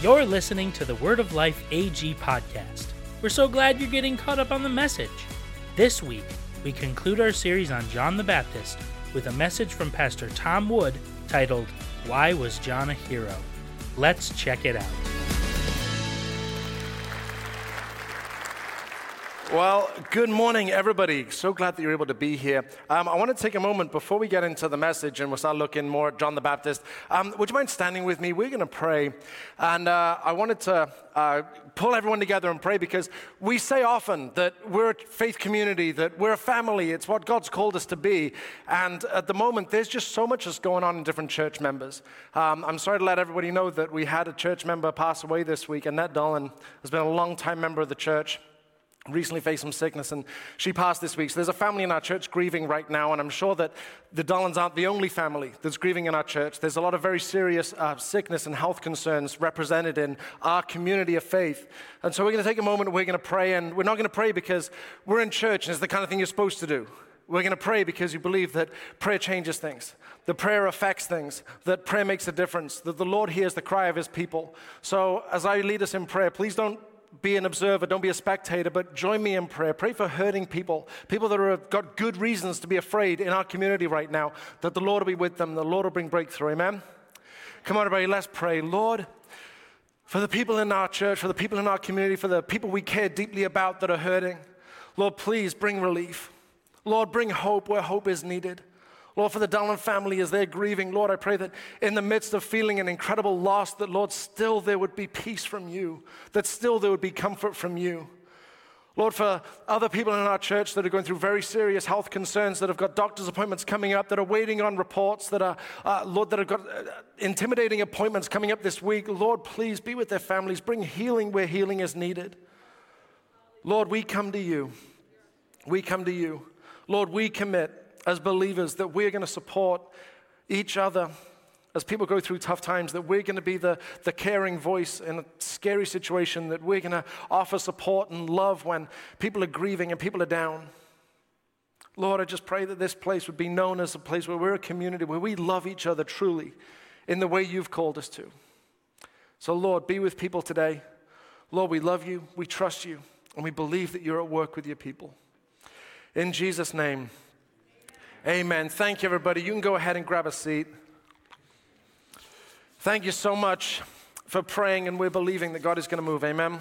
You're listening to the Word of Life AG podcast. We're so glad you're getting caught up on the message. This week, we conclude our series on John the Baptist with a message from Pastor Tom Wood titled, Why Was John a Hero? Let's check it out. Well, good morning, everybody. So glad that you're able to be here. Um, I want to take a moment before we get into the message and we'll start looking more at John the Baptist. Um, would you mind standing with me? We're going to pray. And uh, I wanted to uh, pull everyone together and pray because we say often that we're a faith community, that we're a family. It's what God's called us to be. And at the moment, there's just so much that's going on in different church members. Um, I'm sorry to let everybody know that we had a church member pass away this week. Annette Dolan has been a long time member of the church recently faced some sickness and she passed this week. So there's a family in our church grieving right now, and I'm sure that the Dolans aren't the only family that's grieving in our church. There's a lot of very serious uh, sickness and health concerns represented in our community of faith. And so we're going to take a moment we're going to pray, and we're not going to pray because we're in church and it's the kind of thing you're supposed to do. We're going to pray because you believe that prayer changes things, that prayer affects things, that prayer makes a difference, that the Lord hears the cry of his people. So as I lead us in prayer, please don't be an observer, don't be a spectator, but join me in prayer. Pray for hurting people, people that have got good reasons to be afraid in our community right now, that the Lord will be with them, the Lord will bring breakthrough. Amen? Come on, everybody, let's pray. Lord, for the people in our church, for the people in our community, for the people we care deeply about that are hurting, Lord, please bring relief. Lord, bring hope where hope is needed. Lord, for the Dolan family as they're grieving, Lord, I pray that in the midst of feeling an incredible loss, that Lord, still there would be peace from you, that still there would be comfort from you. Lord, for other people in our church that are going through very serious health concerns, that have got doctor's appointments coming up, that are waiting on reports, that are, uh, Lord, that have got uh, intimidating appointments coming up this week, Lord, please be with their families. Bring healing where healing is needed. Lord, we come to you. We come to you. Lord, we commit as believers that we're going to support each other as people go through tough times, that we're going to be the, the caring voice in a scary situation, that we're going to offer support and love when people are grieving and people are down. Lord, I just pray that this place would be known as a place where we're a community, where we love each other truly in the way you've called us to. So, Lord, be with people today. Lord, we love you, we trust you, and we believe that you're at work with your people. In Jesus' name. Amen. Thank you, everybody. You can go ahead and grab a seat. Thank you so much for praying, and we're believing that God is going to move. Amen.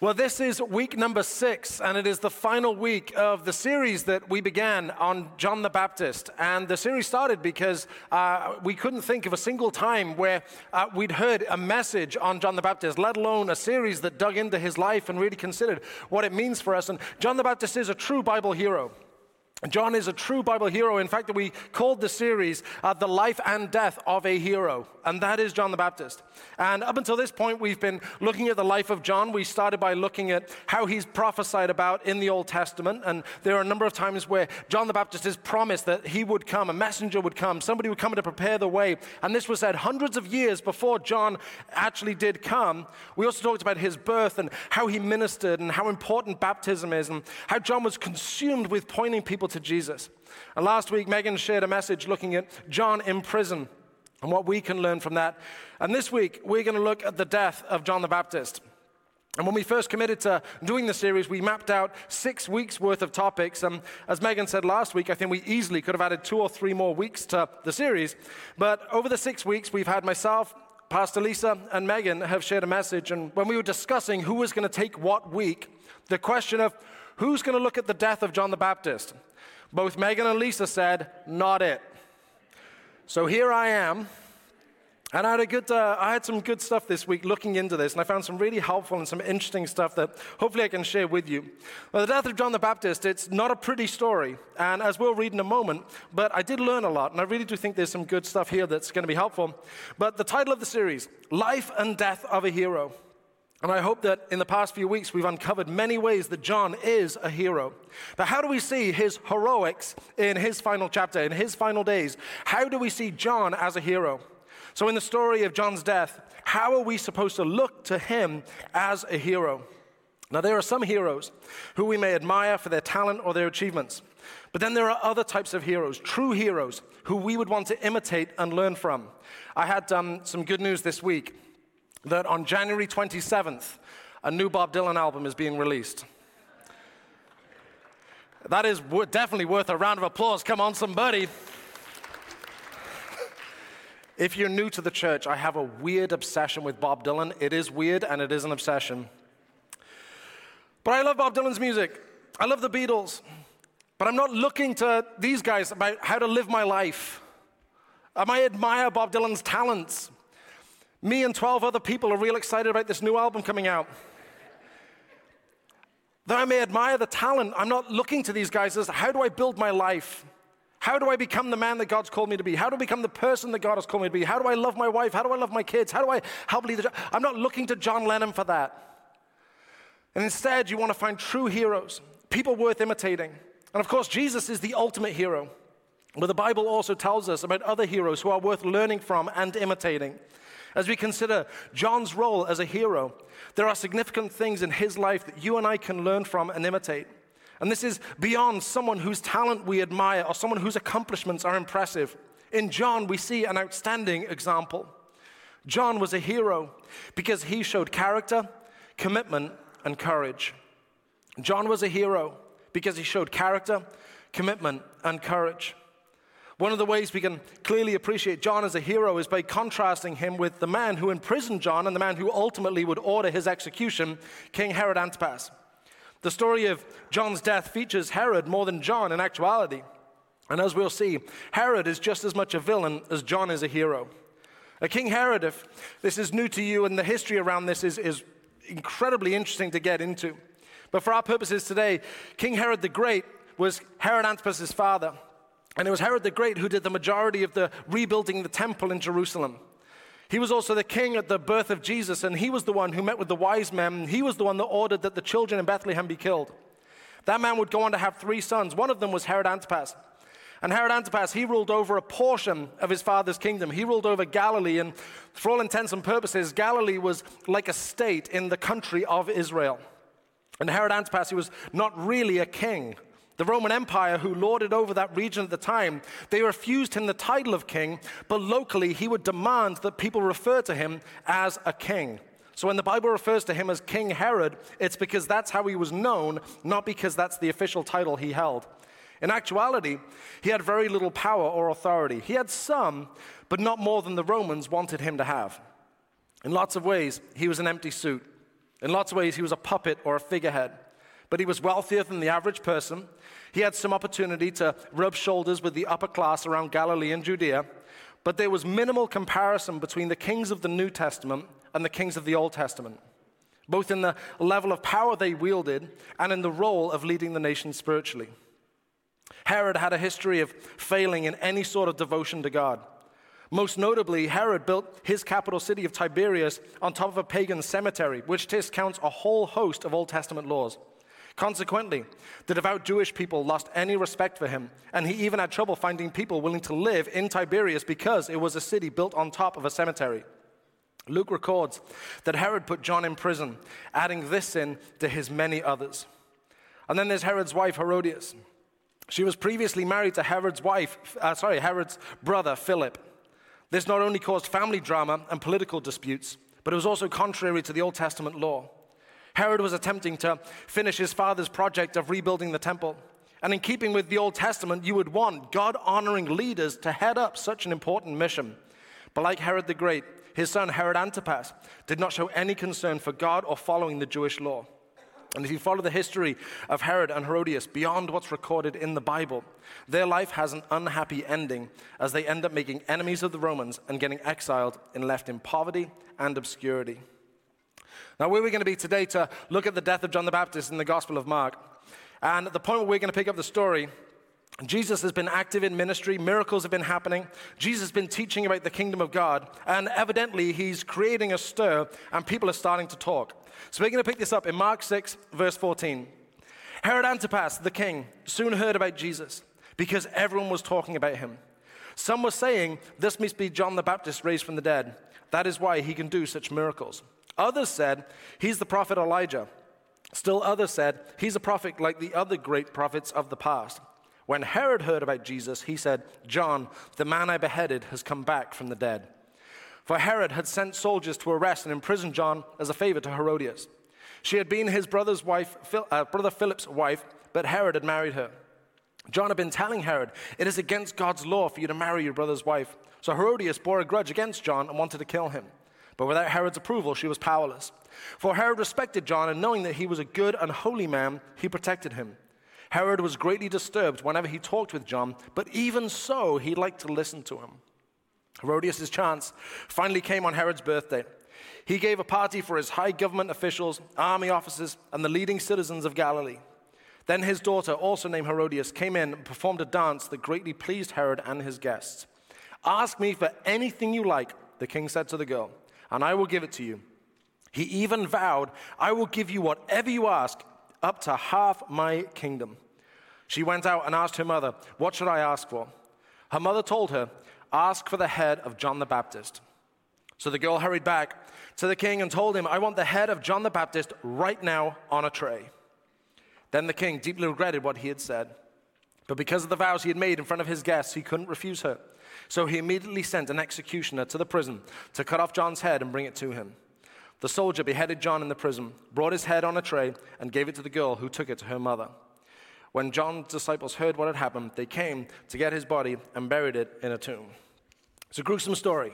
Well, this is week number six, and it is the final week of the series that we began on John the Baptist. And the series started because uh, we couldn't think of a single time where uh, we'd heard a message on John the Baptist, let alone a series that dug into his life and really considered what it means for us. And John the Baptist is a true Bible hero. John is a true Bible hero. In fact, we called the series uh, The Life and Death of a Hero, and that is John the Baptist. And up until this point, we've been looking at the life of John. We started by looking at how he's prophesied about in the Old Testament, and there are a number of times where John the Baptist is promised that he would come, a messenger would come, somebody would come to prepare the way. And this was said hundreds of years before John actually did come. We also talked about his birth and how he ministered and how important baptism is, and how John was consumed with pointing people people to Jesus. And last week, Megan shared a message looking at John in prison and what we can learn from that. And this week, we're going to look at the death of John the Baptist. And when we first committed to doing the series, we mapped out six weeks worth of topics. And as Megan said last week, I think we easily could have added two or three more weeks to the series. But over the six weeks, we've had myself, Pastor Lisa, and Megan have shared a message. And when we were discussing who was going to take what week, the question of who's going to look at the death of John the Baptist both Megan and Lisa said, not it. So here I am. And I had, a good, uh, I had some good stuff this week looking into this, and I found some really helpful and some interesting stuff that hopefully I can share with you. Well, the death of John the Baptist, it's not a pretty story, and as we'll read in a moment, but I did learn a lot, and I really do think there's some good stuff here that's going to be helpful. But the title of the series, Life and Death of a Hero. And I hope that in the past few weeks we've uncovered many ways that John is a hero. But how do we see his heroics in his final chapter, in his final days? How do we see John as a hero? So, in the story of John's death, how are we supposed to look to him as a hero? Now, there are some heroes who we may admire for their talent or their achievements. But then there are other types of heroes, true heroes, who we would want to imitate and learn from. I had um, some good news this week. That on January 27th, a new Bob Dylan album is being released. That is definitely worth a round of applause. Come on, somebody. If you're new to the church, I have a weird obsession with Bob Dylan. It is weird and it is an obsession. But I love Bob Dylan's music. I love the Beatles. But I'm not looking to these guys about how to live my life. Um, I admire Bob Dylan's talents. Me and 12 other people are real excited about this new album coming out. Though I may admire the talent, I'm not looking to these guys as how do I build my life? How do I become the man that God's called me to be? How do I become the person that God has called me to be? How do I love my wife? How do I love my kids? How do I help lead the? I'm not looking to John Lennon for that. And instead, you want to find true heroes, people worth imitating. And of course, Jesus is the ultimate hero. But the Bible also tells us about other heroes who are worth learning from and imitating. As we consider John's role as a hero, there are significant things in his life that you and I can learn from and imitate. And this is beyond someone whose talent we admire or someone whose accomplishments are impressive. In John, we see an outstanding example. John was a hero because he showed character, commitment, and courage. John was a hero because he showed character, commitment, and courage. One of the ways we can clearly appreciate John as a hero is by contrasting him with the man who imprisoned John and the man who ultimately would order his execution, King Herod Antipas. The story of John's death features Herod more than John in actuality. And as we'll see, Herod is just as much a villain as John is a hero. A King Herod, if this is new to you and the history around this is, is incredibly interesting to get into. But for our purposes today, King Herod the Great was Herod Antipas' father. And it was Herod the Great who did the majority of the rebuilding the temple in Jerusalem. He was also the king at the birth of Jesus, and he was the one who met with the wise men. He was the one that ordered that the children in Bethlehem be killed. That man would go on to have three sons. One of them was Herod Antipas. And Herod Antipas, he ruled over a portion of his father's kingdom. He ruled over Galilee, and for all intents and purposes, Galilee was like a state in the country of Israel. And Herod Antipas, he was not really a king. The Roman Empire, who lorded over that region at the time, they refused him the title of king, but locally he would demand that people refer to him as a king. So when the Bible refers to him as King Herod, it's because that's how he was known, not because that's the official title he held. In actuality, he had very little power or authority. He had some, but not more than the Romans wanted him to have. In lots of ways, he was an empty suit. In lots of ways, he was a puppet or a figurehead. But he was wealthier than the average person. He had some opportunity to rub shoulders with the upper class around Galilee and Judea, but there was minimal comparison between the kings of the New Testament and the kings of the Old Testament, both in the level of power they wielded and in the role of leading the nation spiritually. Herod had a history of failing in any sort of devotion to God. Most notably, Herod built his capital city of Tiberias on top of a pagan cemetery, which discounts a whole host of Old Testament laws. Consequently, the devout Jewish people lost any respect for him, and he even had trouble finding people willing to live in Tiberias because it was a city built on top of a cemetery. Luke records that Herod put John in prison, adding this sin to his many others. And then there's Herod's wife, Herodias. She was previously married to Herod's wife, uh, sorry, Herod's brother, Philip. This not only caused family drama and political disputes, but it was also contrary to the Old Testament law. Herod was attempting to finish his father's project of rebuilding the temple. And in keeping with the Old Testament, you would want God honoring leaders to head up such an important mission. But like Herod the Great, his son Herod Antipas did not show any concern for God or following the Jewish law. And if you follow the history of Herod and Herodias beyond what's recorded in the Bible, their life has an unhappy ending as they end up making enemies of the Romans and getting exiled and left in poverty and obscurity. Now, where we're going to be today to look at the death of John the Baptist in the Gospel of Mark. And at the point where we're going to pick up the story, Jesus has been active in ministry, miracles have been happening. Jesus has been teaching about the kingdom of God, and evidently he's creating a stir, and people are starting to talk. So we're going to pick this up in Mark 6, verse 14. Herod Antipas, the king, soon heard about Jesus because everyone was talking about him. Some were saying, This must be John the Baptist raised from the dead. That is why he can do such miracles. Others said, He's the prophet Elijah. Still others said, He's a prophet like the other great prophets of the past. When Herod heard about Jesus, he said, John, the man I beheaded, has come back from the dead. For Herod had sent soldiers to arrest and imprison John as a favor to Herodias. She had been his brother's wife, uh, brother Philip's wife, but Herod had married her. John had been telling Herod, It is against God's law for you to marry your brother's wife. So Herodias bore a grudge against John and wanted to kill him. But without Herod's approval, she was powerless. For Herod respected John, and knowing that he was a good and holy man, he protected him. Herod was greatly disturbed whenever he talked with John, but even so, he liked to listen to him. Herodias' chance finally came on Herod's birthday. He gave a party for his high government officials, army officers, and the leading citizens of Galilee. Then his daughter, also named Herodias, came in and performed a dance that greatly pleased Herod and his guests. Ask me for anything you like, the king said to the girl, and I will give it to you. He even vowed, I will give you whatever you ask, up to half my kingdom. She went out and asked her mother, What should I ask for? Her mother told her, Ask for the head of John the Baptist. So the girl hurried back to the king and told him, I want the head of John the Baptist right now on a tray. Then the king deeply regretted what he had said. But because of the vows he had made in front of his guests, he couldn't refuse her. So he immediately sent an executioner to the prison to cut off John's head and bring it to him. The soldier beheaded John in the prison, brought his head on a tray, and gave it to the girl who took it to her mother. When John's disciples heard what had happened, they came to get his body and buried it in a tomb. It's a gruesome story.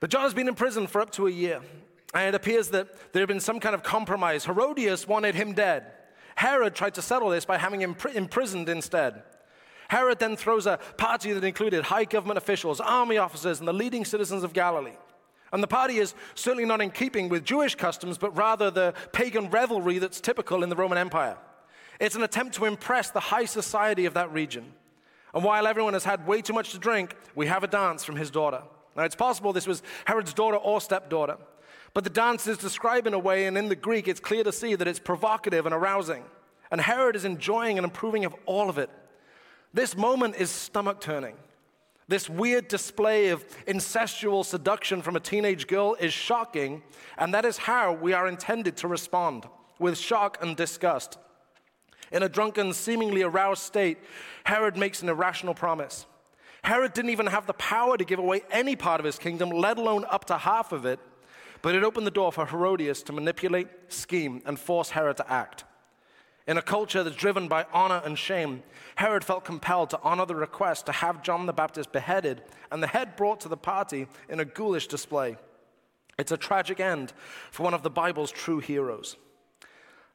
But John has been in prison for up to a year, and it appears that there had been some kind of compromise. Herodias wanted him dead. Herod tried to settle this by having him imprisoned instead. Herod then throws a party that included high government officials, army officers, and the leading citizens of Galilee. And the party is certainly not in keeping with Jewish customs, but rather the pagan revelry that's typical in the Roman Empire. It's an attempt to impress the high society of that region. And while everyone has had way too much to drink, we have a dance from his daughter. Now, it's possible this was Herod's daughter or stepdaughter, but the dance is described in a way, and in the Greek, it's clear to see that it's provocative and arousing. And Herod is enjoying and approving of all of it. This moment is stomach turning. This weird display of incestual seduction from a teenage girl is shocking, and that is how we are intended to respond with shock and disgust. In a drunken, seemingly aroused state, Herod makes an irrational promise. Herod didn't even have the power to give away any part of his kingdom, let alone up to half of it, but it opened the door for Herodias to manipulate, scheme, and force Herod to act. In a culture that's driven by honor and shame, Herod felt compelled to honor the request to have John the Baptist beheaded and the head brought to the party in a ghoulish display. It's a tragic end for one of the Bible's true heroes.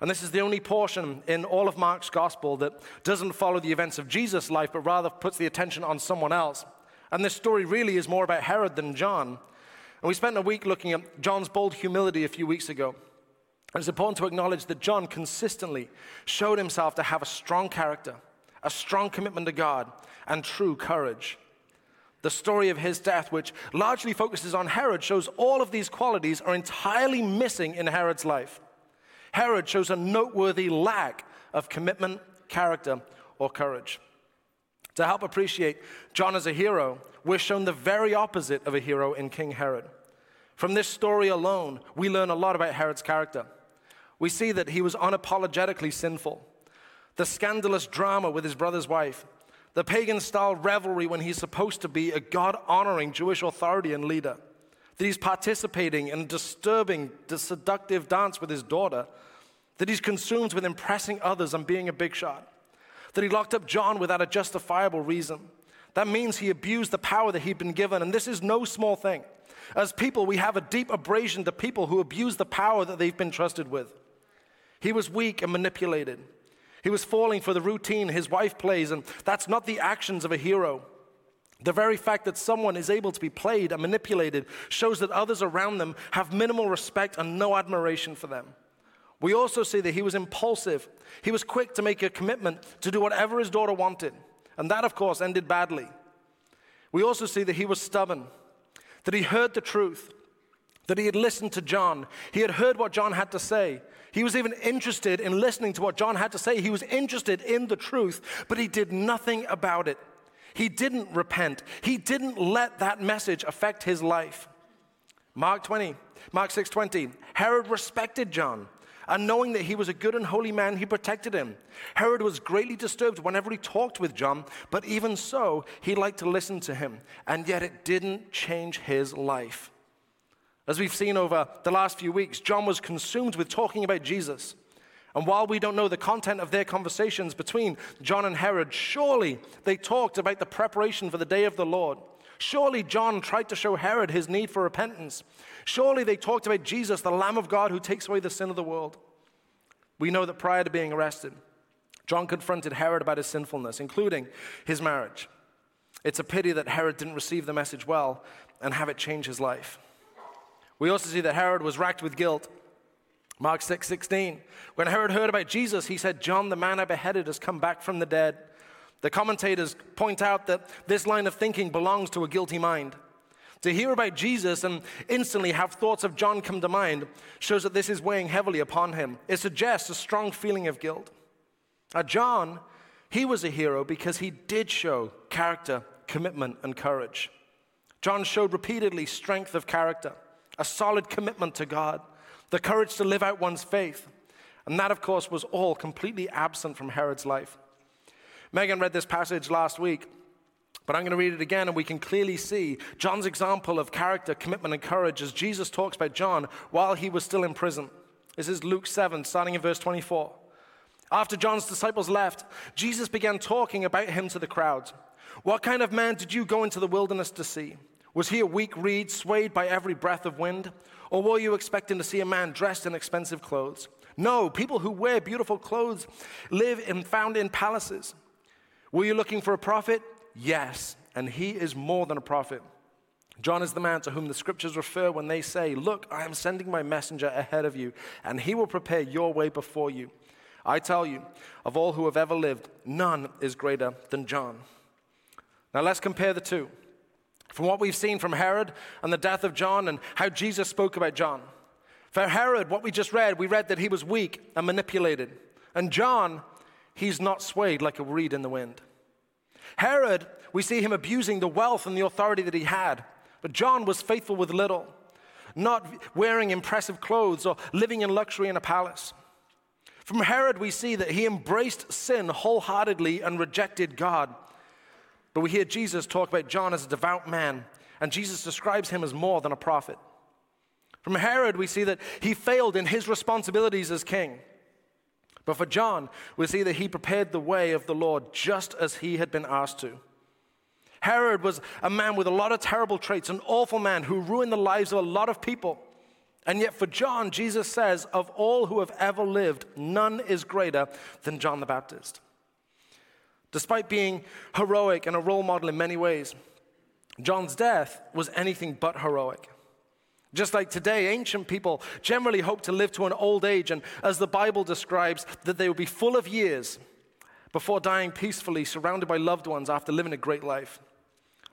And this is the only portion in all of Mark's gospel that doesn't follow the events of Jesus' life, but rather puts the attention on someone else. And this story really is more about Herod than John. And we spent a week looking at John's bold humility a few weeks ago. It's important to acknowledge that John consistently showed himself to have a strong character, a strong commitment to God, and true courage. The story of his death, which largely focuses on Herod, shows all of these qualities are entirely missing in Herod's life. Herod shows a noteworthy lack of commitment, character, or courage. To help appreciate John as a hero, we're shown the very opposite of a hero in King Herod. From this story alone, we learn a lot about Herod's character. We see that he was unapologetically sinful. The scandalous drama with his brother's wife, the pagan style revelry when he's supposed to be a God honoring Jewish authority and leader, that he's participating in a disturbing, seductive dance with his daughter, that he's consumed with impressing others and being a big shot, that he locked up John without a justifiable reason. That means he abused the power that he'd been given, and this is no small thing. As people, we have a deep abrasion to people who abuse the power that they've been trusted with. He was weak and manipulated. He was falling for the routine his wife plays, and that's not the actions of a hero. The very fact that someone is able to be played and manipulated shows that others around them have minimal respect and no admiration for them. We also see that he was impulsive. He was quick to make a commitment to do whatever his daughter wanted. And that, of course, ended badly. We also see that he was stubborn, that he heard the truth, that he had listened to John. He had heard what John had to say. He was even interested in listening to what John had to say. He was interested in the truth, but he did nothing about it. He didn't repent. He didn't let that message affect his life. Mark 20, Mark 6:20. Herod respected John And knowing that he was a good and holy man, he protected him. Herod was greatly disturbed whenever he talked with John, but even so, he liked to listen to him. And yet it didn't change his life. As we've seen over the last few weeks, John was consumed with talking about Jesus. And while we don't know the content of their conversations between John and Herod, surely they talked about the preparation for the day of the Lord. Surely John tried to show Herod his need for repentance. Surely they talked about Jesus, the Lamb of God who takes away the sin of the world. We know that prior to being arrested, John confronted Herod about his sinfulness, including his marriage. It's a pity that Herod didn't receive the message well and have it change his life. We also see that Herod was racked with guilt. Mark 6 16. When Herod heard about Jesus, he said, John, the man I beheaded, has come back from the dead. The commentators point out that this line of thinking belongs to a guilty mind. To hear about Jesus and instantly have thoughts of John come to mind shows that this is weighing heavily upon him. It suggests a strong feeling of guilt. Now, John, he was a hero because he did show character, commitment, and courage. John showed repeatedly strength of character, a solid commitment to God, the courage to live out one's faith. And that, of course, was all completely absent from Herod's life. Megan read this passage last week, but I'm going to read it again, and we can clearly see John's example of character, commitment, and courage as Jesus talks about John while he was still in prison. This is Luke 7, starting in verse 24. After John's disciples left, Jesus began talking about him to the crowds. What kind of man did you go into the wilderness to see? Was he a weak reed swayed by every breath of wind? Or were you expecting to see a man dressed in expensive clothes? No, people who wear beautiful clothes live and found in palaces. Were you looking for a prophet? Yes, and he is more than a prophet. John is the man to whom the scriptures refer when they say, Look, I am sending my messenger ahead of you, and he will prepare your way before you. I tell you, of all who have ever lived, none is greater than John. Now let's compare the two. From what we've seen from Herod and the death of John and how Jesus spoke about John. For Herod, what we just read, we read that he was weak and manipulated. And John, he's not swayed like a reed in the wind. Herod, we see him abusing the wealth and the authority that he had. But John was faithful with little, not wearing impressive clothes or living in luxury in a palace. From Herod, we see that he embraced sin wholeheartedly and rejected God. But we hear Jesus talk about John as a devout man, and Jesus describes him as more than a prophet. From Herod, we see that he failed in his responsibilities as king. But for John, we see that he prepared the way of the Lord just as he had been asked to. Herod was a man with a lot of terrible traits, an awful man who ruined the lives of a lot of people. And yet, for John, Jesus says, of all who have ever lived, none is greater than John the Baptist. Despite being heroic and a role model in many ways, John's death was anything but heroic. Just like today, ancient people generally hope to live to an old age, and as the Bible describes, that they will be full of years before dying peacefully, surrounded by loved ones after living a great life.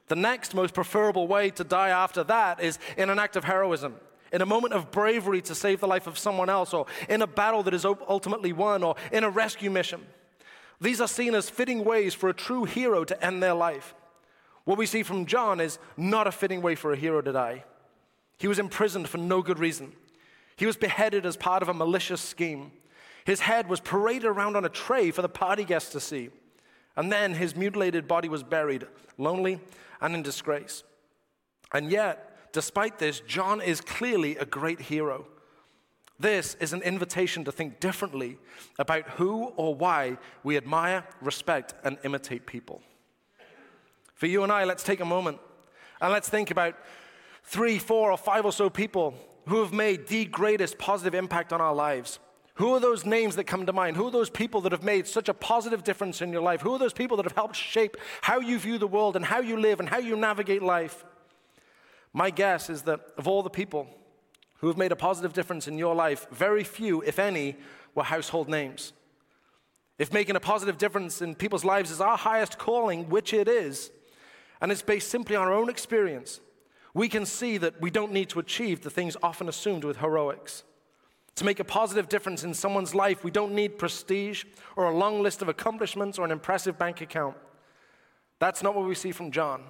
The next most preferable way to die after that is in an act of heroism, in a moment of bravery to save the life of someone else, or in a battle that is ultimately won, or in a rescue mission. These are seen as fitting ways for a true hero to end their life. What we see from John is not a fitting way for a hero to die. He was imprisoned for no good reason. He was beheaded as part of a malicious scheme. His head was paraded around on a tray for the party guests to see. And then his mutilated body was buried, lonely and in disgrace. And yet, despite this, John is clearly a great hero. This is an invitation to think differently about who or why we admire, respect, and imitate people. For you and I, let's take a moment and let's think about three, four, or five or so people who have made the greatest positive impact on our lives. Who are those names that come to mind? Who are those people that have made such a positive difference in your life? Who are those people that have helped shape how you view the world and how you live and how you navigate life? My guess is that of all the people who have made a positive difference in your life, very few, if any, were household names. If making a positive difference in people's lives is our highest calling, which it is, and it's based simply on our own experience, we can see that we don't need to achieve the things often assumed with heroics. To make a positive difference in someone's life, we don't need prestige or a long list of accomplishments or an impressive bank account. That's not what we see from John.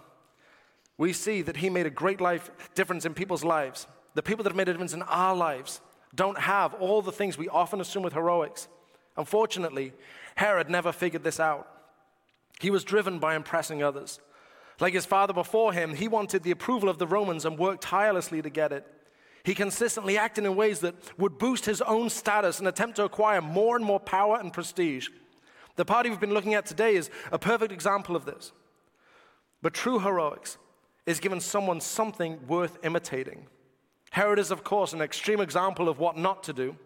We see that he made a great life difference in people's lives, the people that have made a difference in our lives, don't have all the things we often assume with heroics. Unfortunately, Herod never figured this out. He was driven by impressing others. Like his father before him, he wanted the approval of the Romans and worked tirelessly to get it. He consistently acted in ways that would boost his own status and attempt to acquire more and more power and prestige. The party we've been looking at today is a perfect example of this. But true heroics is given someone something worth imitating. Herod is, of course, an extreme example of what not to do.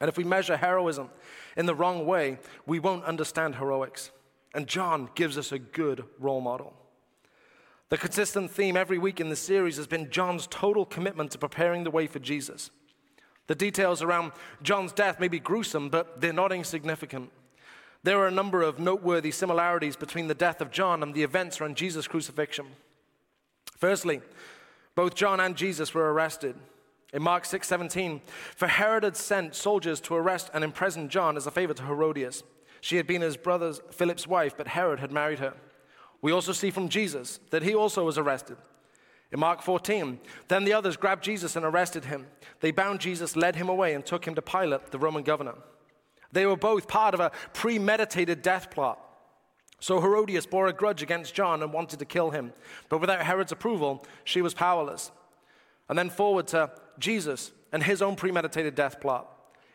And if we measure heroism in the wrong way, we won't understand heroics. And John gives us a good role model. The consistent theme every week in the series has been John's total commitment to preparing the way for Jesus. The details around John's death may be gruesome, but they're not insignificant. There are a number of noteworthy similarities between the death of John and the events around Jesus' crucifixion. Firstly, both John and Jesus were arrested. In Mark 6:17, for Herod had sent soldiers to arrest and imprison John as a favor to Herodias. She had been his brother Philip's wife, but Herod had married her. We also see from Jesus that he also was arrested. In Mark 14, then the others grabbed Jesus and arrested him. They bound Jesus, led him away, and took him to Pilate, the Roman governor. They were both part of a premeditated death plot. So Herodias bore a grudge against John and wanted to kill him. But without Herod's approval, she was powerless. And then forward to Jesus and his own premeditated death plot.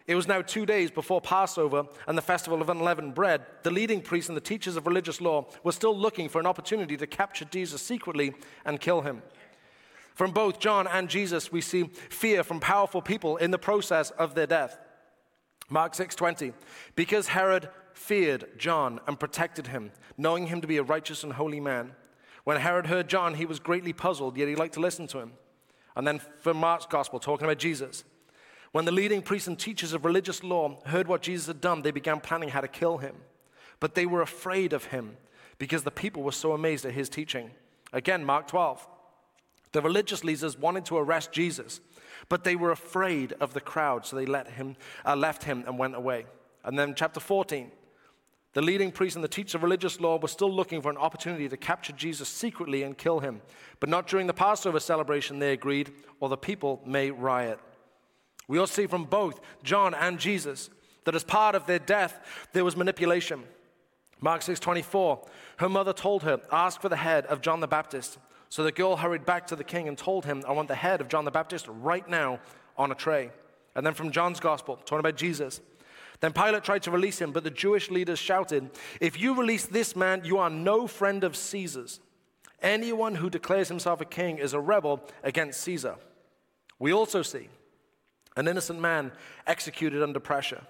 It was now two days before Passover and the festival of unleavened bread. The leading priests and the teachers of religious law were still looking for an opportunity to capture Jesus secretly and kill him. From both John and Jesus, we see fear from powerful people in the process of their death. Mark 6:20 Because Herod feared John and protected him, knowing him to be a righteous and holy man. When Herod heard John, he was greatly puzzled, yet he liked to listen to him. And then from Mark's gospel, talking about Jesus. When the leading priests and teachers of religious law heard what Jesus had done, they began planning how to kill him. But they were afraid of him because the people were so amazed at his teaching. Again, Mark 12. The religious leaders wanted to arrest Jesus, but they were afraid of the crowd, so they let him, uh, left him and went away. And then, chapter 14, the leading priests and the teachers of religious law were still looking for an opportunity to capture Jesus secretly and kill him. But not during the Passover celebration, they agreed, or the people may riot. We all see from both John and Jesus that as part of their death, there was manipulation. Mark 6 24, her mother told her, Ask for the head of John the Baptist. So the girl hurried back to the king and told him, I want the head of John the Baptist right now on a tray. And then from John's gospel, talking about Jesus. Then Pilate tried to release him, but the Jewish leaders shouted, If you release this man, you are no friend of Caesar's. Anyone who declares himself a king is a rebel against Caesar. We also see an innocent man executed under pressure.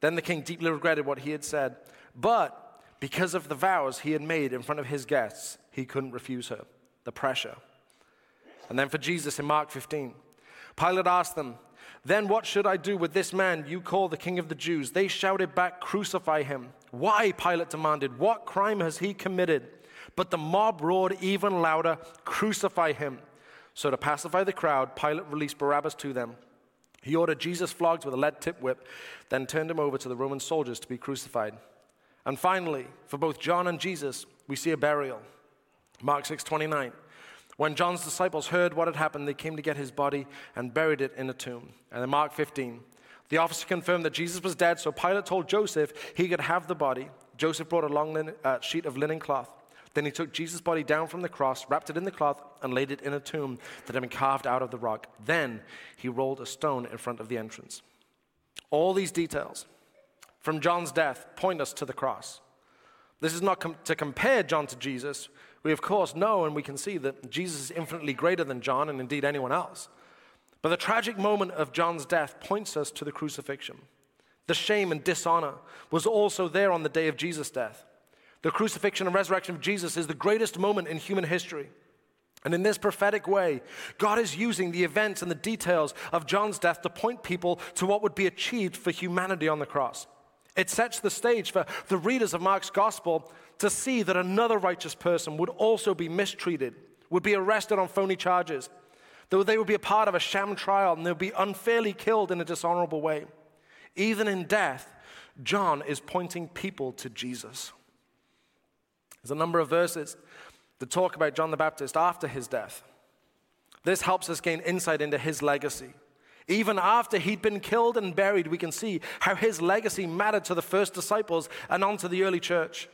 Then the king deeply regretted what he had said, but because of the vows he had made in front of his guests, he couldn't refuse her. The pressure. And then for Jesus in Mark 15, Pilate asked them, Then what should I do with this man you call the king of the Jews? They shouted back, Crucify him. Why? Pilate demanded. What crime has he committed? But the mob roared even louder, Crucify him. So, to pacify the crowd, Pilate released Barabbas to them. He ordered Jesus flogged with a lead tip whip, then turned him over to the Roman soldiers to be crucified. And finally, for both John and Jesus, we see a burial. Mark 6:29. When John's disciples heard what had happened, they came to get his body and buried it in a tomb. And in Mark 15, the officer confirmed that Jesus was dead, so Pilate told Joseph he could have the body. Joseph brought a long linen, uh, sheet of linen cloth then he took Jesus' body down from the cross, wrapped it in the cloth, and laid it in a tomb that had been carved out of the rock. Then he rolled a stone in front of the entrance. All these details from John's death point us to the cross. This is not com- to compare John to Jesus. We, of course, know and we can see that Jesus is infinitely greater than John and indeed anyone else. But the tragic moment of John's death points us to the crucifixion. The shame and dishonor was also there on the day of Jesus' death. The crucifixion and resurrection of Jesus is the greatest moment in human history. And in this prophetic way, God is using the events and the details of John's death to point people to what would be achieved for humanity on the cross. It sets the stage for the readers of Mark's gospel to see that another righteous person would also be mistreated, would be arrested on phony charges, that they would be a part of a sham trial and they would be unfairly killed in a dishonorable way. Even in death, John is pointing people to Jesus. There's a number of verses that talk about John the Baptist after his death. This helps us gain insight into his legacy. Even after he'd been killed and buried, we can see how his legacy mattered to the first disciples and on to the early church.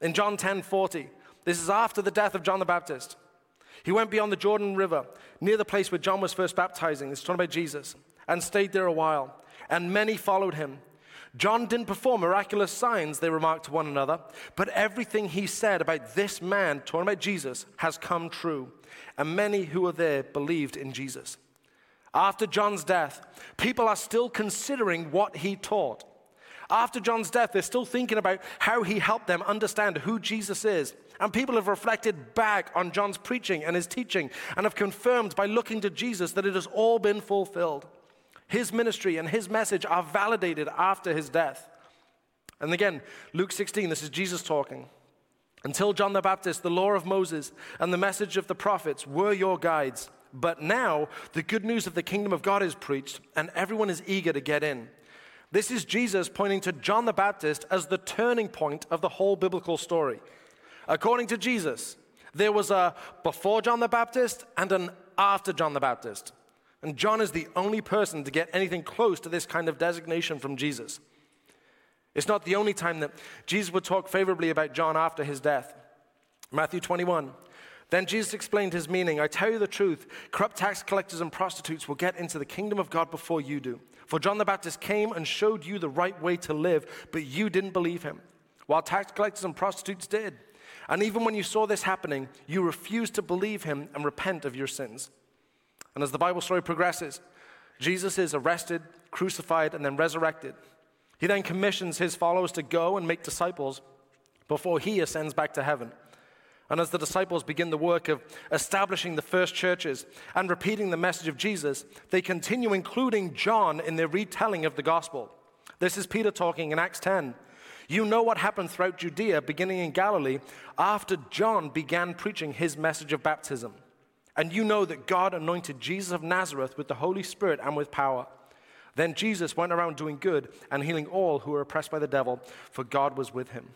In John 10 40, this is after the death of John the Baptist. He went beyond the Jordan River, near the place where John was first baptizing. It's talking about Jesus, and stayed there a while. And many followed him. John didn't perform miraculous signs, they remarked to one another, but everything he said about this man, talking about Jesus, has come true. And many who were there believed in Jesus. After John's death, people are still considering what he taught. After John's death, they're still thinking about how he helped them understand who Jesus is. And people have reflected back on John's preaching and his teaching and have confirmed by looking to Jesus that it has all been fulfilled. His ministry and his message are validated after his death. And again, Luke 16, this is Jesus talking. Until John the Baptist, the law of Moses and the message of the prophets were your guides. But now the good news of the kingdom of God is preached, and everyone is eager to get in. This is Jesus pointing to John the Baptist as the turning point of the whole biblical story. According to Jesus, there was a before John the Baptist and an after John the Baptist. And John is the only person to get anything close to this kind of designation from Jesus. It's not the only time that Jesus would talk favorably about John after his death. Matthew 21. Then Jesus explained his meaning. I tell you the truth corrupt tax collectors and prostitutes will get into the kingdom of God before you do. For John the Baptist came and showed you the right way to live, but you didn't believe him, while tax collectors and prostitutes did. And even when you saw this happening, you refused to believe him and repent of your sins. And as the Bible story progresses, Jesus is arrested, crucified, and then resurrected. He then commissions his followers to go and make disciples before he ascends back to heaven. And as the disciples begin the work of establishing the first churches and repeating the message of Jesus, they continue including John in their retelling of the gospel. This is Peter talking in Acts 10. You know what happened throughout Judea, beginning in Galilee, after John began preaching his message of baptism. And you know that God anointed Jesus of Nazareth with the Holy Spirit and with power. Then Jesus went around doing good and healing all who were oppressed by the devil, for God was with him.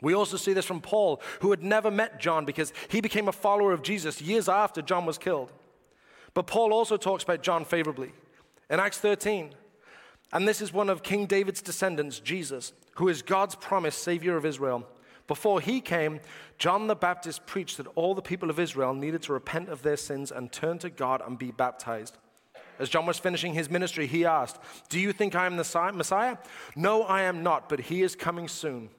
We also see this from Paul, who had never met John because he became a follower of Jesus years after John was killed. But Paul also talks about John favorably. In Acts 13, and this is one of King David's descendants, Jesus, who is God's promised Savior of Israel. Before he came, John the Baptist preached that all the people of Israel needed to repent of their sins and turn to God and be baptized. As John was finishing his ministry, he asked, Do you think I am the Messiah? No, I am not, but he is coming soon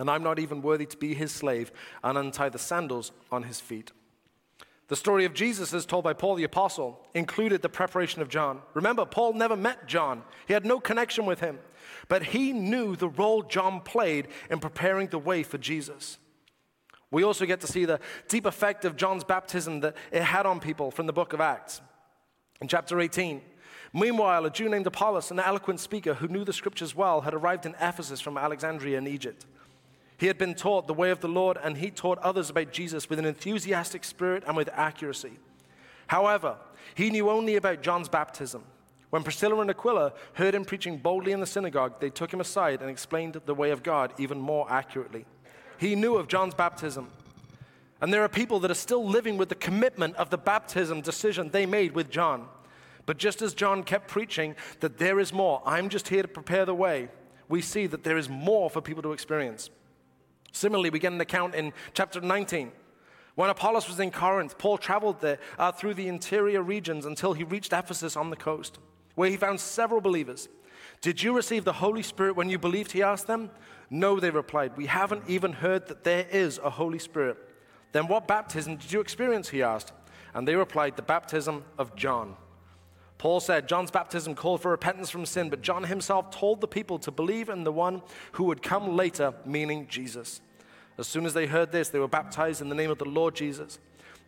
and I'm not even worthy to be his slave, and untie the sandals on his feet. The story of Jesus, as told by Paul the Apostle, included the preparation of John. Remember, Paul never met John, he had no connection with him, but he knew the role John played in preparing the way for Jesus. We also get to see the deep effect of John's baptism that it had on people from the book of Acts. In chapter 18, meanwhile, a Jew named Apollos, an eloquent speaker who knew the scriptures well, had arrived in Ephesus from Alexandria in Egypt. He had been taught the way of the Lord, and he taught others about Jesus with an enthusiastic spirit and with accuracy. However, he knew only about John's baptism. When Priscilla and Aquila heard him preaching boldly in the synagogue, they took him aside and explained the way of God even more accurately. He knew of John's baptism. And there are people that are still living with the commitment of the baptism decision they made with John. But just as John kept preaching that there is more, I'm just here to prepare the way, we see that there is more for people to experience. Similarly, we get an account in chapter 19. When Apollos was in Corinth, Paul traveled there uh, through the interior regions until he reached Ephesus on the coast, where he found several believers. Did you receive the Holy Spirit when you believed? He asked them. No, they replied. We haven't even heard that there is a Holy Spirit. Then what baptism did you experience? He asked. And they replied, The baptism of John. Paul said John's baptism called for repentance from sin, but John himself told the people to believe in the one who would come later, meaning Jesus. As soon as they heard this, they were baptized in the name of the Lord Jesus.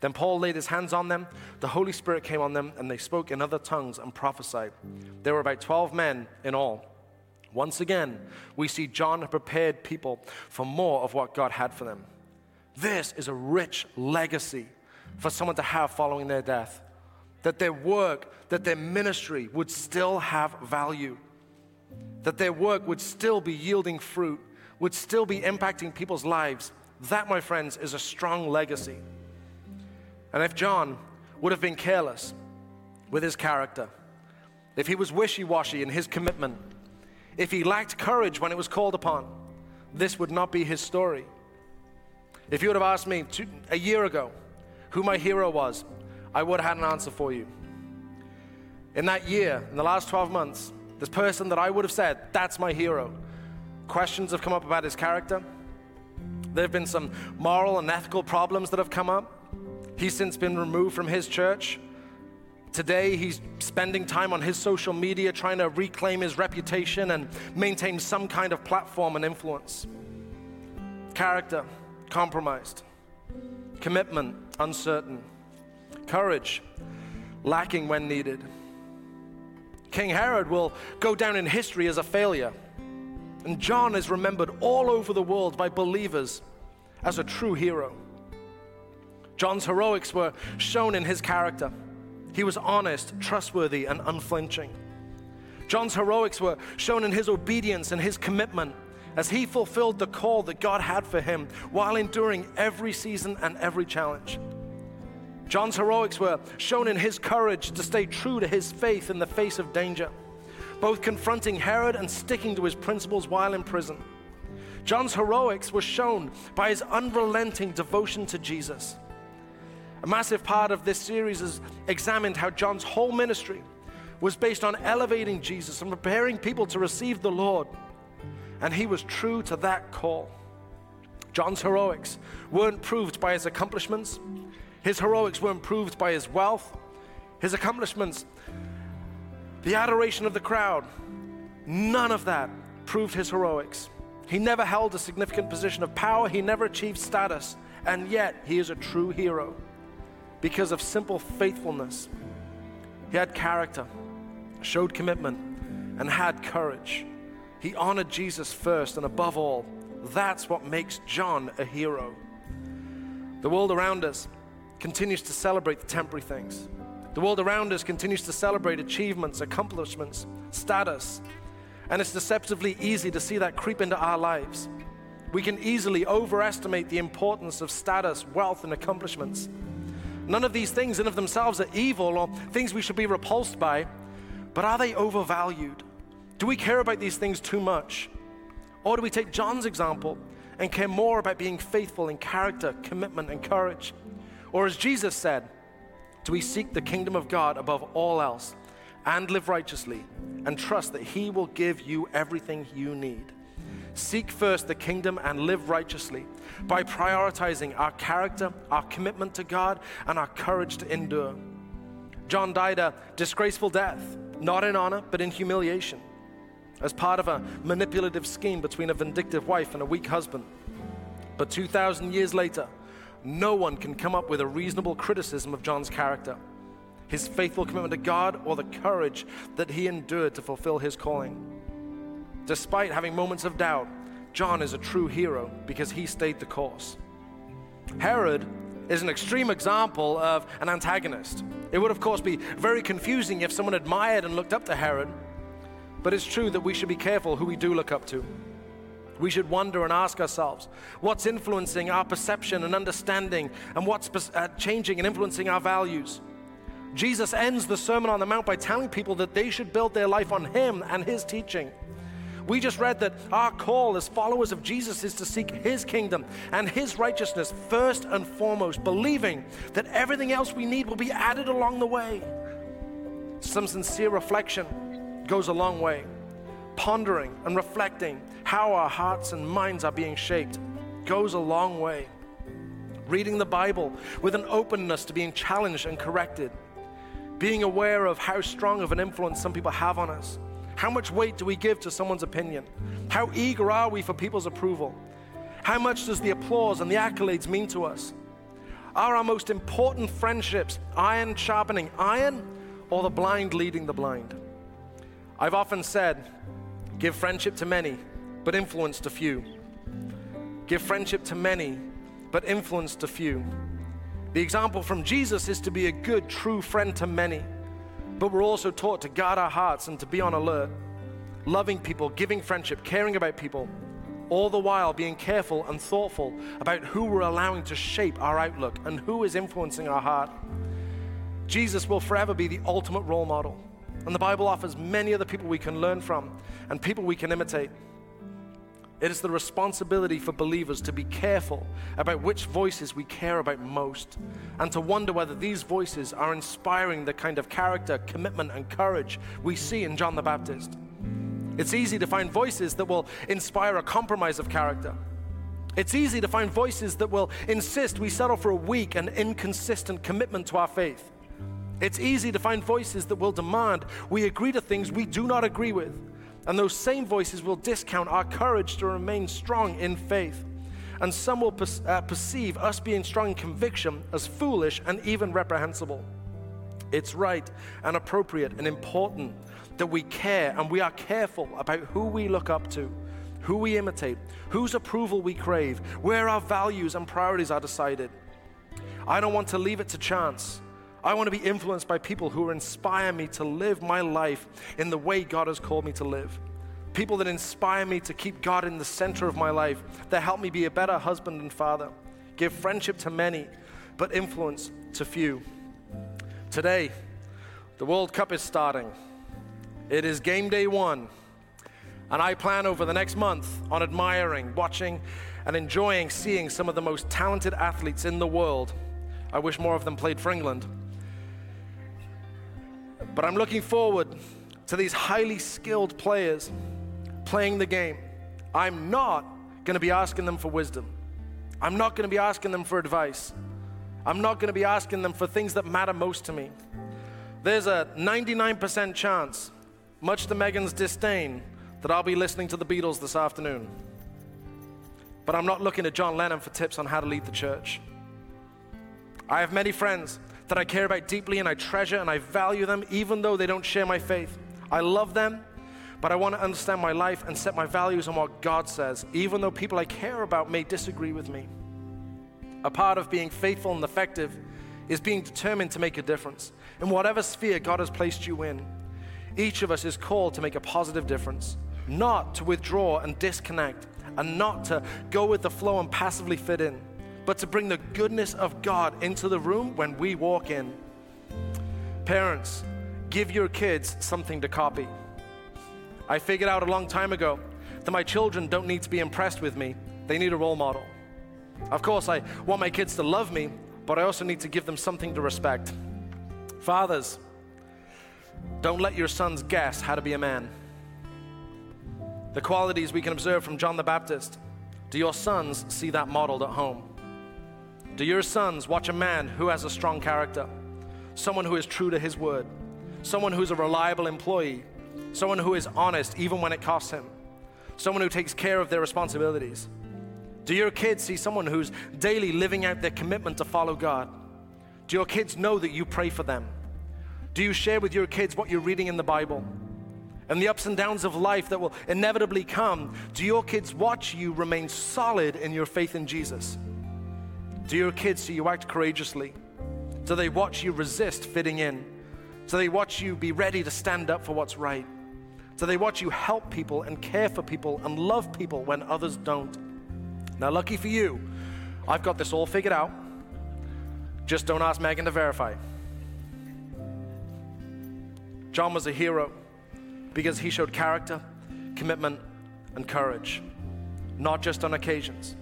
Then Paul laid his hands on them, the Holy Spirit came on them, and they spoke in other tongues and prophesied. There were about 12 men in all. Once again, we see John prepared people for more of what God had for them. This is a rich legacy for someone to have following their death that their work, that their ministry would still have value, that their work would still be yielding fruit, would still be impacting people's lives. That, my friends, is a strong legacy. And if John would have been careless with his character, if he was wishy washy in his commitment, if he lacked courage when it was called upon, this would not be his story. If you would have asked me two, a year ago who my hero was, I would have had an answer for you. In that year, in the last 12 months, this person that I would have said, that's my hero. Questions have come up about his character. There have been some moral and ethical problems that have come up. He's since been removed from his church. Today, he's spending time on his social media trying to reclaim his reputation and maintain some kind of platform and influence. Character, compromised. Commitment, uncertain. Courage, lacking when needed. King Herod will go down in history as a failure. And John is remembered all over the world by believers as a true hero. John's heroics were shown in his character. He was honest, trustworthy, and unflinching. John's heroics were shown in his obedience and his commitment as he fulfilled the call that God had for him while enduring every season and every challenge. John's heroics were shown in his courage to stay true to his faith in the face of danger, both confronting Herod and sticking to his principles while in prison. John's heroics were shown by his unrelenting devotion to Jesus. A massive part of this series has examined how John's whole ministry was based on elevating Jesus and preparing people to receive the Lord. And he was true to that call. John's heroics weren't proved by his accomplishments, his heroics were improved by his wealth, his accomplishments, the adoration of the crowd. None of that proved his heroics. He never held a significant position of power, he never achieved status, and yet he is a true hero because of simple faithfulness. He had character, showed commitment, and had courage. He honored Jesus first, and above all, that's what makes John a hero. The world around us continues to celebrate the temporary things. The world around us continues to celebrate achievements, accomplishments, status. And it's deceptively easy to see that creep into our lives. We can easily overestimate the importance of status, wealth, and accomplishments. None of these things in of themselves are evil or things we should be repulsed by, but are they overvalued? Do we care about these things too much? Or do we take John's example and care more about being faithful in character, commitment, and courage? Or as Jesus said, do we seek the kingdom of God above all else and live righteously and trust that He will give you everything you need? Seek first the kingdom and live righteously by prioritizing our character, our commitment to God, and our courage to endure. John died a disgraceful death, not in honor, but in humiliation, as part of a manipulative scheme between a vindictive wife and a weak husband. But 2,000 years later, no one can come up with a reasonable criticism of John's character, his faithful commitment to God, or the courage that he endured to fulfill his calling. Despite having moments of doubt, John is a true hero because he stayed the course. Herod is an extreme example of an antagonist. It would, of course, be very confusing if someone admired and looked up to Herod, but it's true that we should be careful who we do look up to we should wonder and ask ourselves what's influencing our perception and understanding, and what's uh, changing and influencing our values. Jesus ends the Sermon on the Mount by telling people that they should build their life on Him and His teaching. We just read that our call as followers of Jesus is to seek His kingdom and His righteousness first and foremost, believing that everything else we need will be added along the way. Some sincere reflection goes a long way pondering and reflecting how our hearts and minds are being shaped goes a long way. Reading the Bible with an openness to being challenged and corrected, being aware of how strong of an influence some people have on us. How much weight do we give to someone's opinion? How eager are we for people's approval? How much does the applause and the accolades mean to us? Are our most important friendships iron sharpening iron or the blind leading the blind? I've often said Give friendship to many, but influence to few. Give friendship to many, but influence to few. The example from Jesus is to be a good, true friend to many, but we're also taught to guard our hearts and to be on alert, loving people, giving friendship, caring about people, all the while being careful and thoughtful about who we're allowing to shape our outlook and who is influencing our heart. Jesus will forever be the ultimate role model. And the Bible offers many other people we can learn from and people we can imitate. It is the responsibility for believers to be careful about which voices we care about most and to wonder whether these voices are inspiring the kind of character, commitment, and courage we see in John the Baptist. It's easy to find voices that will inspire a compromise of character. It's easy to find voices that will insist we settle for a weak and inconsistent commitment to our faith. It's easy to find voices that will demand we agree to things we do not agree with. And those same voices will discount our courage to remain strong in faith. And some will per- uh, perceive us being strong in conviction as foolish and even reprehensible. It's right and appropriate and important that we care and we are careful about who we look up to, who we imitate, whose approval we crave, where our values and priorities are decided. I don't want to leave it to chance. I want to be influenced by people who inspire me to live my life in the way God has called me to live. People that inspire me to keep God in the center of my life, that help me be a better husband and father, give friendship to many, but influence to few. Today, the World Cup is starting. It is game day one. And I plan over the next month on admiring, watching, and enjoying seeing some of the most talented athletes in the world. I wish more of them played for England. But I'm looking forward to these highly skilled players playing the game. I'm not going to be asking them for wisdom. I'm not going to be asking them for advice. I'm not going to be asking them for things that matter most to me. There's a 99% chance, much to Megan's disdain, that I'll be listening to the Beatles this afternoon. But I'm not looking to John Lennon for tips on how to lead the church. I have many friends that I care about deeply and I treasure and I value them even though they don't share my faith. I love them, but I want to understand my life and set my values on what God says, even though people I care about may disagree with me. A part of being faithful and effective is being determined to make a difference in whatever sphere God has placed you in. Each of us is called to make a positive difference, not to withdraw and disconnect, and not to go with the flow and passively fit in but to bring the goodness of God into the room when we walk in. Parents, give your kids something to copy. I figured out a long time ago that my children don't need to be impressed with me, they need a role model. Of course, I want my kids to love me, but I also need to give them something to respect. Fathers, don't let your sons guess how to be a man. The qualities we can observe from John the Baptist, do your sons see that modeled at home? Do your sons watch a man who has a strong character, someone who is true to his word, someone who's a reliable employee, someone who is honest even when it costs him, someone who takes care of their responsibilities? Do your kids see someone who's daily living out their commitment to follow God? Do your kids know that you pray for them? Do you share with your kids what you're reading in the Bible? And the ups and downs of life that will inevitably come, do your kids watch you remain solid in your faith in Jesus? Do your kids see you act courageously? Do they watch you resist fitting in? Do they watch you be ready to stand up for what's right? Do they watch you help people and care for people and love people when others don't? Now, lucky for you, I've got this all figured out. Just don't ask Megan to verify. John was a hero because he showed character, commitment, and courage, not just on occasions.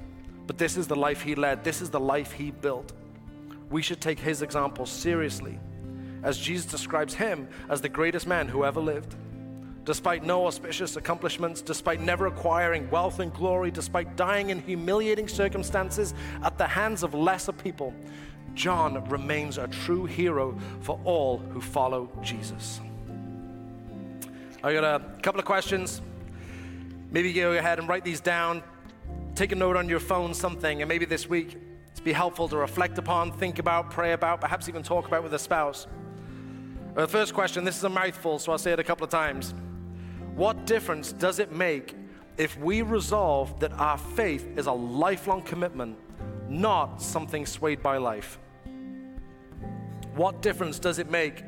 But this is the life he led, this is the life he built. We should take his example seriously, as Jesus describes him as the greatest man who ever lived. Despite no auspicious accomplishments, despite never acquiring wealth and glory, despite dying in humiliating circumstances at the hands of lesser people, John remains a true hero for all who follow Jesus. I got a couple of questions. Maybe go ahead and write these down take a note on your phone, something, and maybe this week it's be helpful to reflect upon, think about, pray about, perhaps even talk about with a spouse. Uh, the first question this is a mouthful, so I'll say it a couple of times. What difference does it make if we resolve that our faith is a lifelong commitment, not something swayed by life? What difference does it make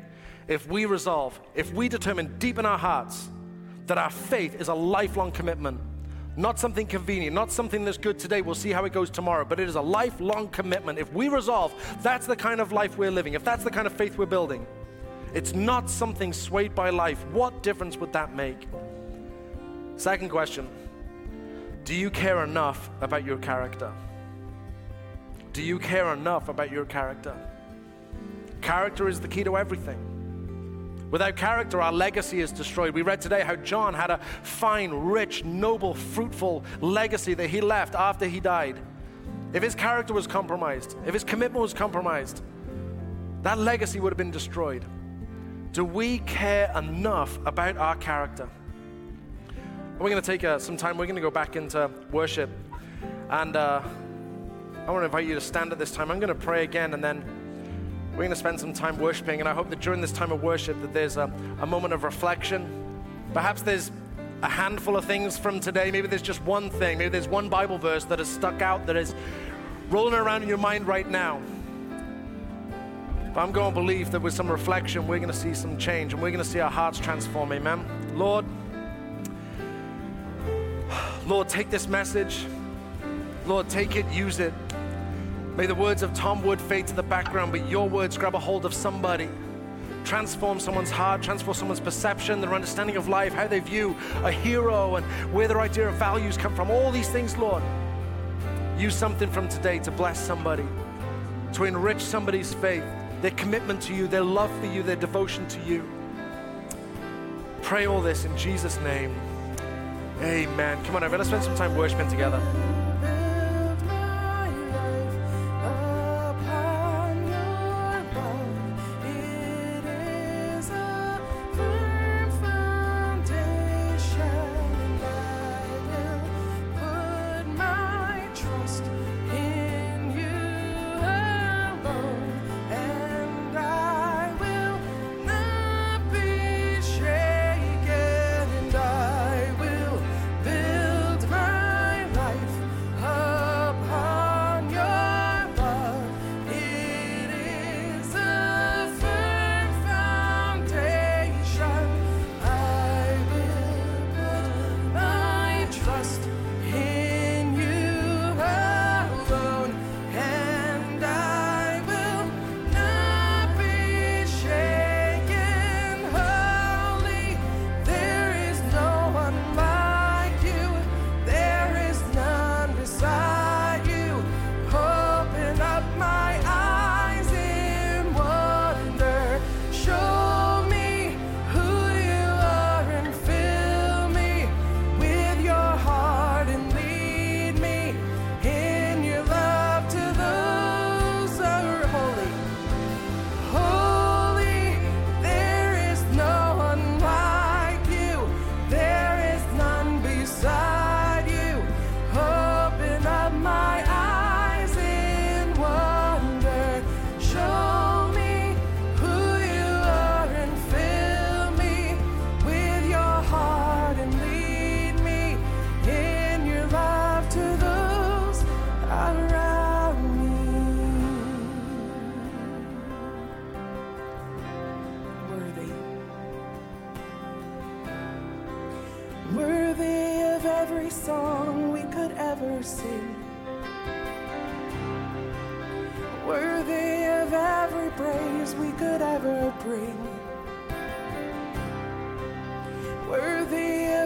if we resolve, if we determine deep in our hearts that our faith is a lifelong commitment, not something convenient, not something that's good today. We'll see how it goes tomorrow, but it is a lifelong commitment. If we resolve that's the kind of life we're living, if that's the kind of faith we're building, it's not something swayed by life, what difference would that make? Second question Do you care enough about your character? Do you care enough about your character? Character is the key to everything. Without character, our legacy is destroyed. We read today how John had a fine, rich, noble, fruitful legacy that he left after he died. If his character was compromised, if his commitment was compromised, that legacy would have been destroyed. Do we care enough about our character? We're going to take uh, some time. We're going to go back into worship. And uh, I want to invite you to stand at this time. I'm going to pray again, and then we're going to spend some time worshiping. And I hope that during this time of worship that there's a, a moment of reflection. Perhaps there's a handful of things from today. Maybe there's just one thing. Maybe there's one Bible verse that has stuck out that is rolling around in your mind right now. But I'm going to believe that with some reflection, we're going to see some change and we're going to see our hearts transform. Amen. Lord, Lord, take this message. Lord, take it, use it. May the words of Tom Wood fade to the background, but your words grab a hold of somebody. Transform someone's heart, transform someone's perception, their understanding of life, how they view a hero, and where their idea of values come from. All these things, Lord. Use something from today to bless somebody, to enrich somebody's faith, their commitment to you, their love for you, their devotion to you. Pray all this in Jesus' name. Amen. Come on over, let's spend some time worshiping together.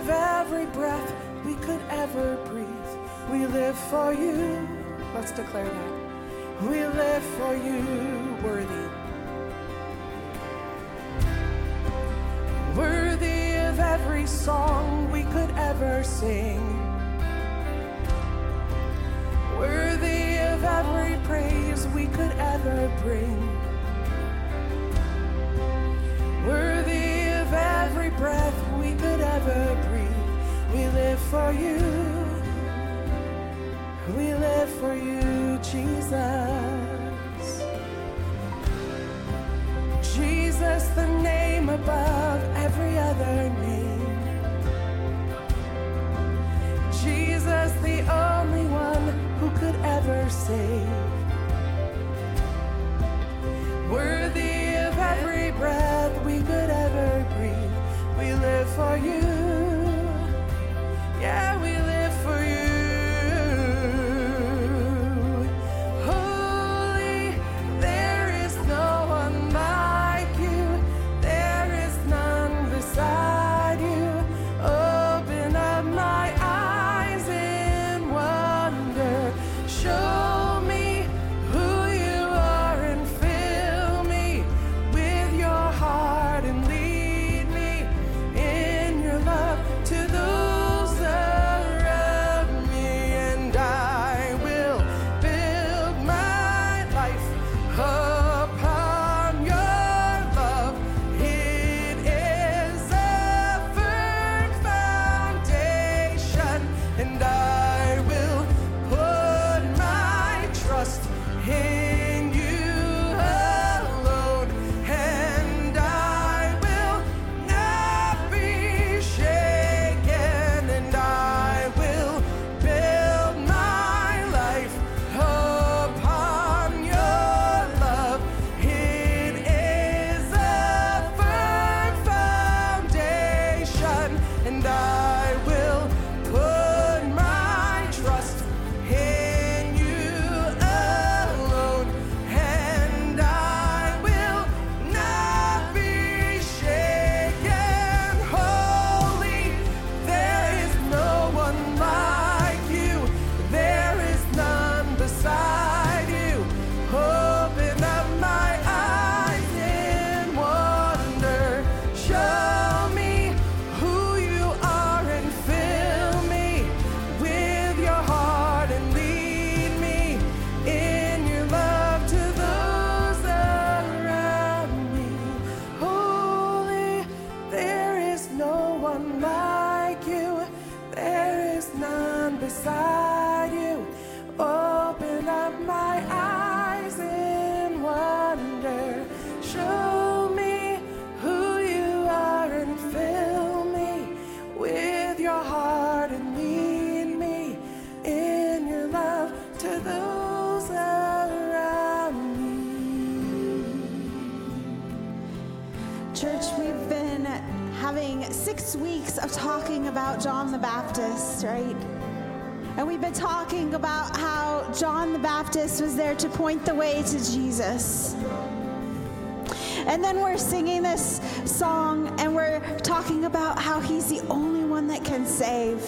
of every breath we could ever breathe. We live for you. Let's declare that. We live for you, worthy. Worthy of every song we could ever sing. Worthy of every praise we could ever bring. Worthy of every breath could ever breathe. We live for you. We live for you, Jesus. Jesus, the name above every other name. Jesus, the only one who could ever save. Worthy of every breath for you. About John the Baptist, right? And we've been talking about how John the Baptist was there to point the way to Jesus. And then we're singing this song and we're talking about how he's the only one that can save.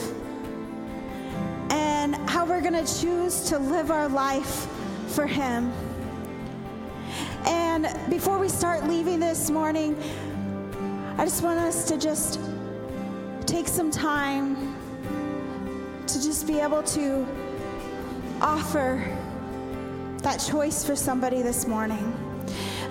And how we're going to choose to live our life for him. And before we start leaving this morning, I just want us to just take some time to just be able to offer that choice for somebody this morning.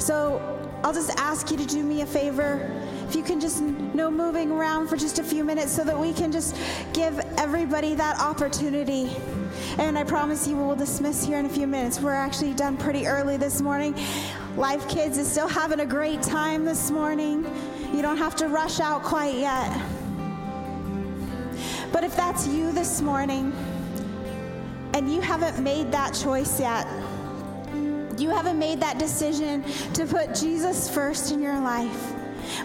So I'll just ask you to do me a favor. If you can just no moving around for just a few minutes so that we can just give everybody that opportunity. And I promise you we'll dismiss here in a few minutes. We're actually done pretty early this morning. Life Kids is still having a great time this morning. You don't have to rush out quite yet. But if that's you this morning and you haven't made that choice yet, you haven't made that decision to put Jesus first in your life.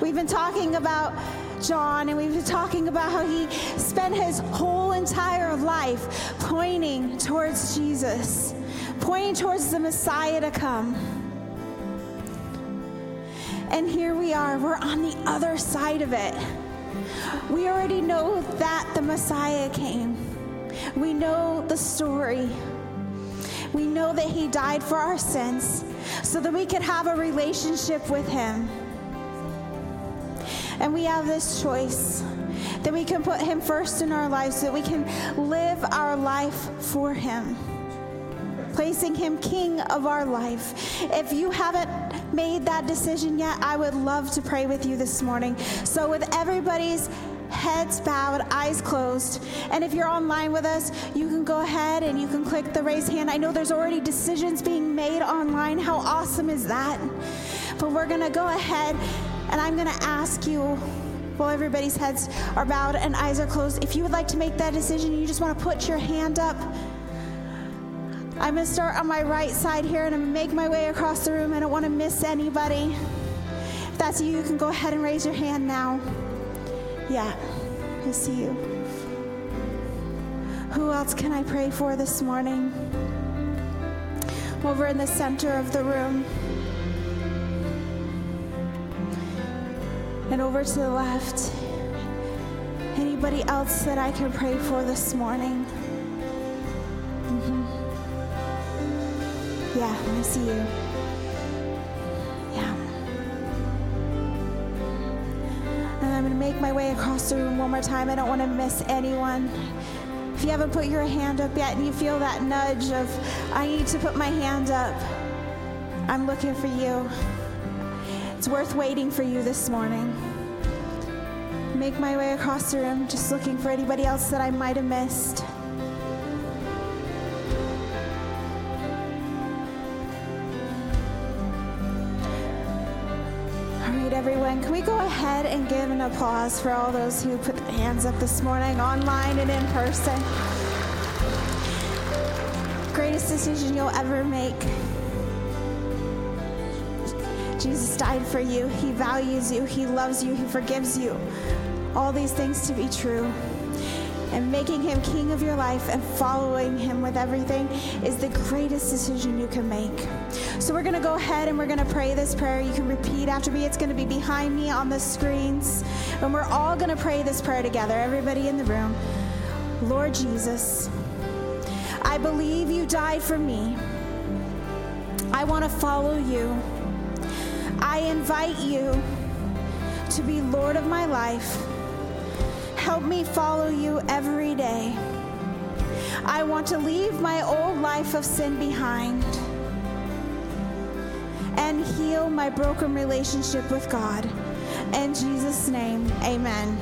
We've been talking about John and we've been talking about how he spent his whole entire life pointing towards Jesus, pointing towards the Messiah to come. And here we are, we're on the other side of it. We already know that the Messiah came. We know the story. We know that He died for our sins so that we could have a relationship with Him. And we have this choice that we can put Him first in our lives so that we can live our life for Him placing Him King of our life. If you haven't made that decision yet, I would love to pray with you this morning. So, with everybody's heads bowed, eyes closed. And if you're online with us, you can go ahead and you can click the raise hand. I know there's already decisions being made online. How awesome is that? But we're going to go ahead and I'm going to ask you while everybody's heads are bowed and eyes are closed, if you would like to make that decision, you just want to put your hand up. I'm going to start on my right side here and I'm going to make my way across the room. I don't want to miss anybody. If that's you, you can go ahead and raise your hand now. Yeah, I see you. Who else can I pray for this morning? Over in the center of the room. And over to the left. Anybody else that I can pray for this morning? Yeah, I see you. Yeah. And I'm going to make my way across the room one more time. I don't want to miss anyone. If you haven't put your hand up yet and you feel that nudge of, I need to put my hand up, I'm looking for you. It's worth waiting for you this morning. Make my way across the room, just looking for anybody else that I might have missed. Can we go ahead and give an applause for all those who put their hands up this morning, online and in person? Greatest decision you'll ever make. Jesus died for you. He values you. He loves you. He forgives you. All these things to be true and making him king of your life and following him with everything is the greatest decision you can make. So we're going to go ahead and we're going to pray this prayer. You can repeat after me. It's going to be behind me on the screens. And we're all going to pray this prayer together, everybody in the room. Lord Jesus, I believe you died for me. I want to follow you. I invite you to be Lord of my life Help me follow you every day. I want to leave my old life of sin behind and heal my broken relationship with God. In Jesus' name, amen.